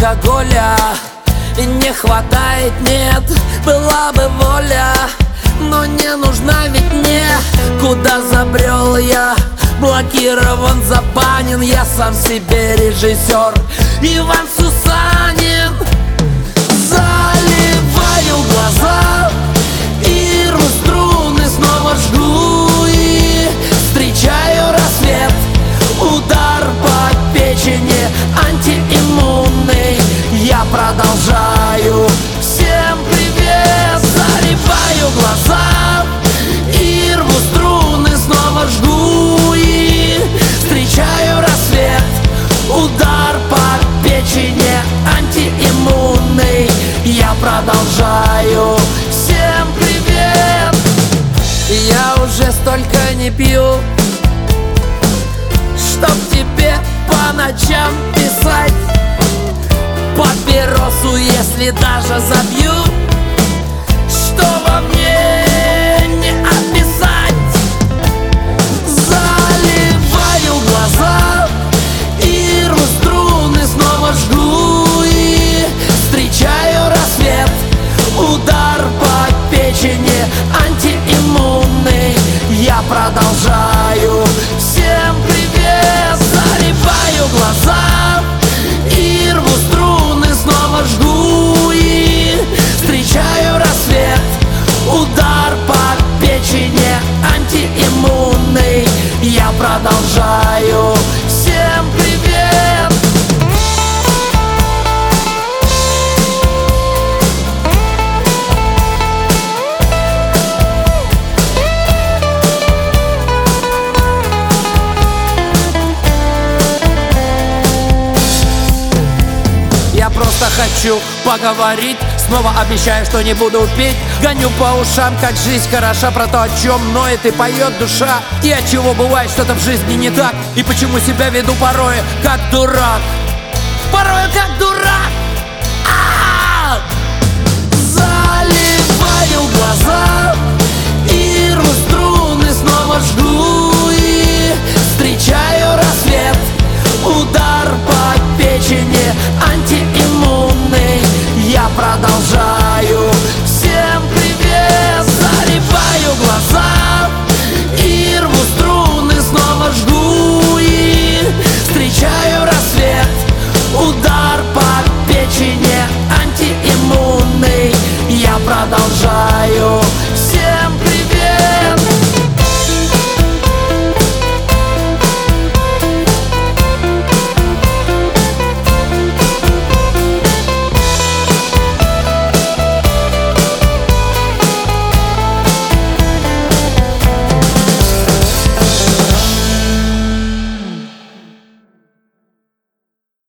алкоголя. И не хватает, нет, была бы воля. Но не нужна ведь мне, куда забрел я. Блокирован, забанен, я сам себе режиссер. Иван Сусанин продолжаю. Всем привет! Я уже столько не пью Чтоб тебе по ночам писать. Папиросу, если даже забью продолжаю хочу поговорить. Снова обещаю, что не буду пить Гоню по ушам, как жизнь хороша. Про то, о чем ноет и поет душа. И от чего бывает что-то в жизни не так. И почему себя веду порой как дурак по печени антииммунный Я продолжаю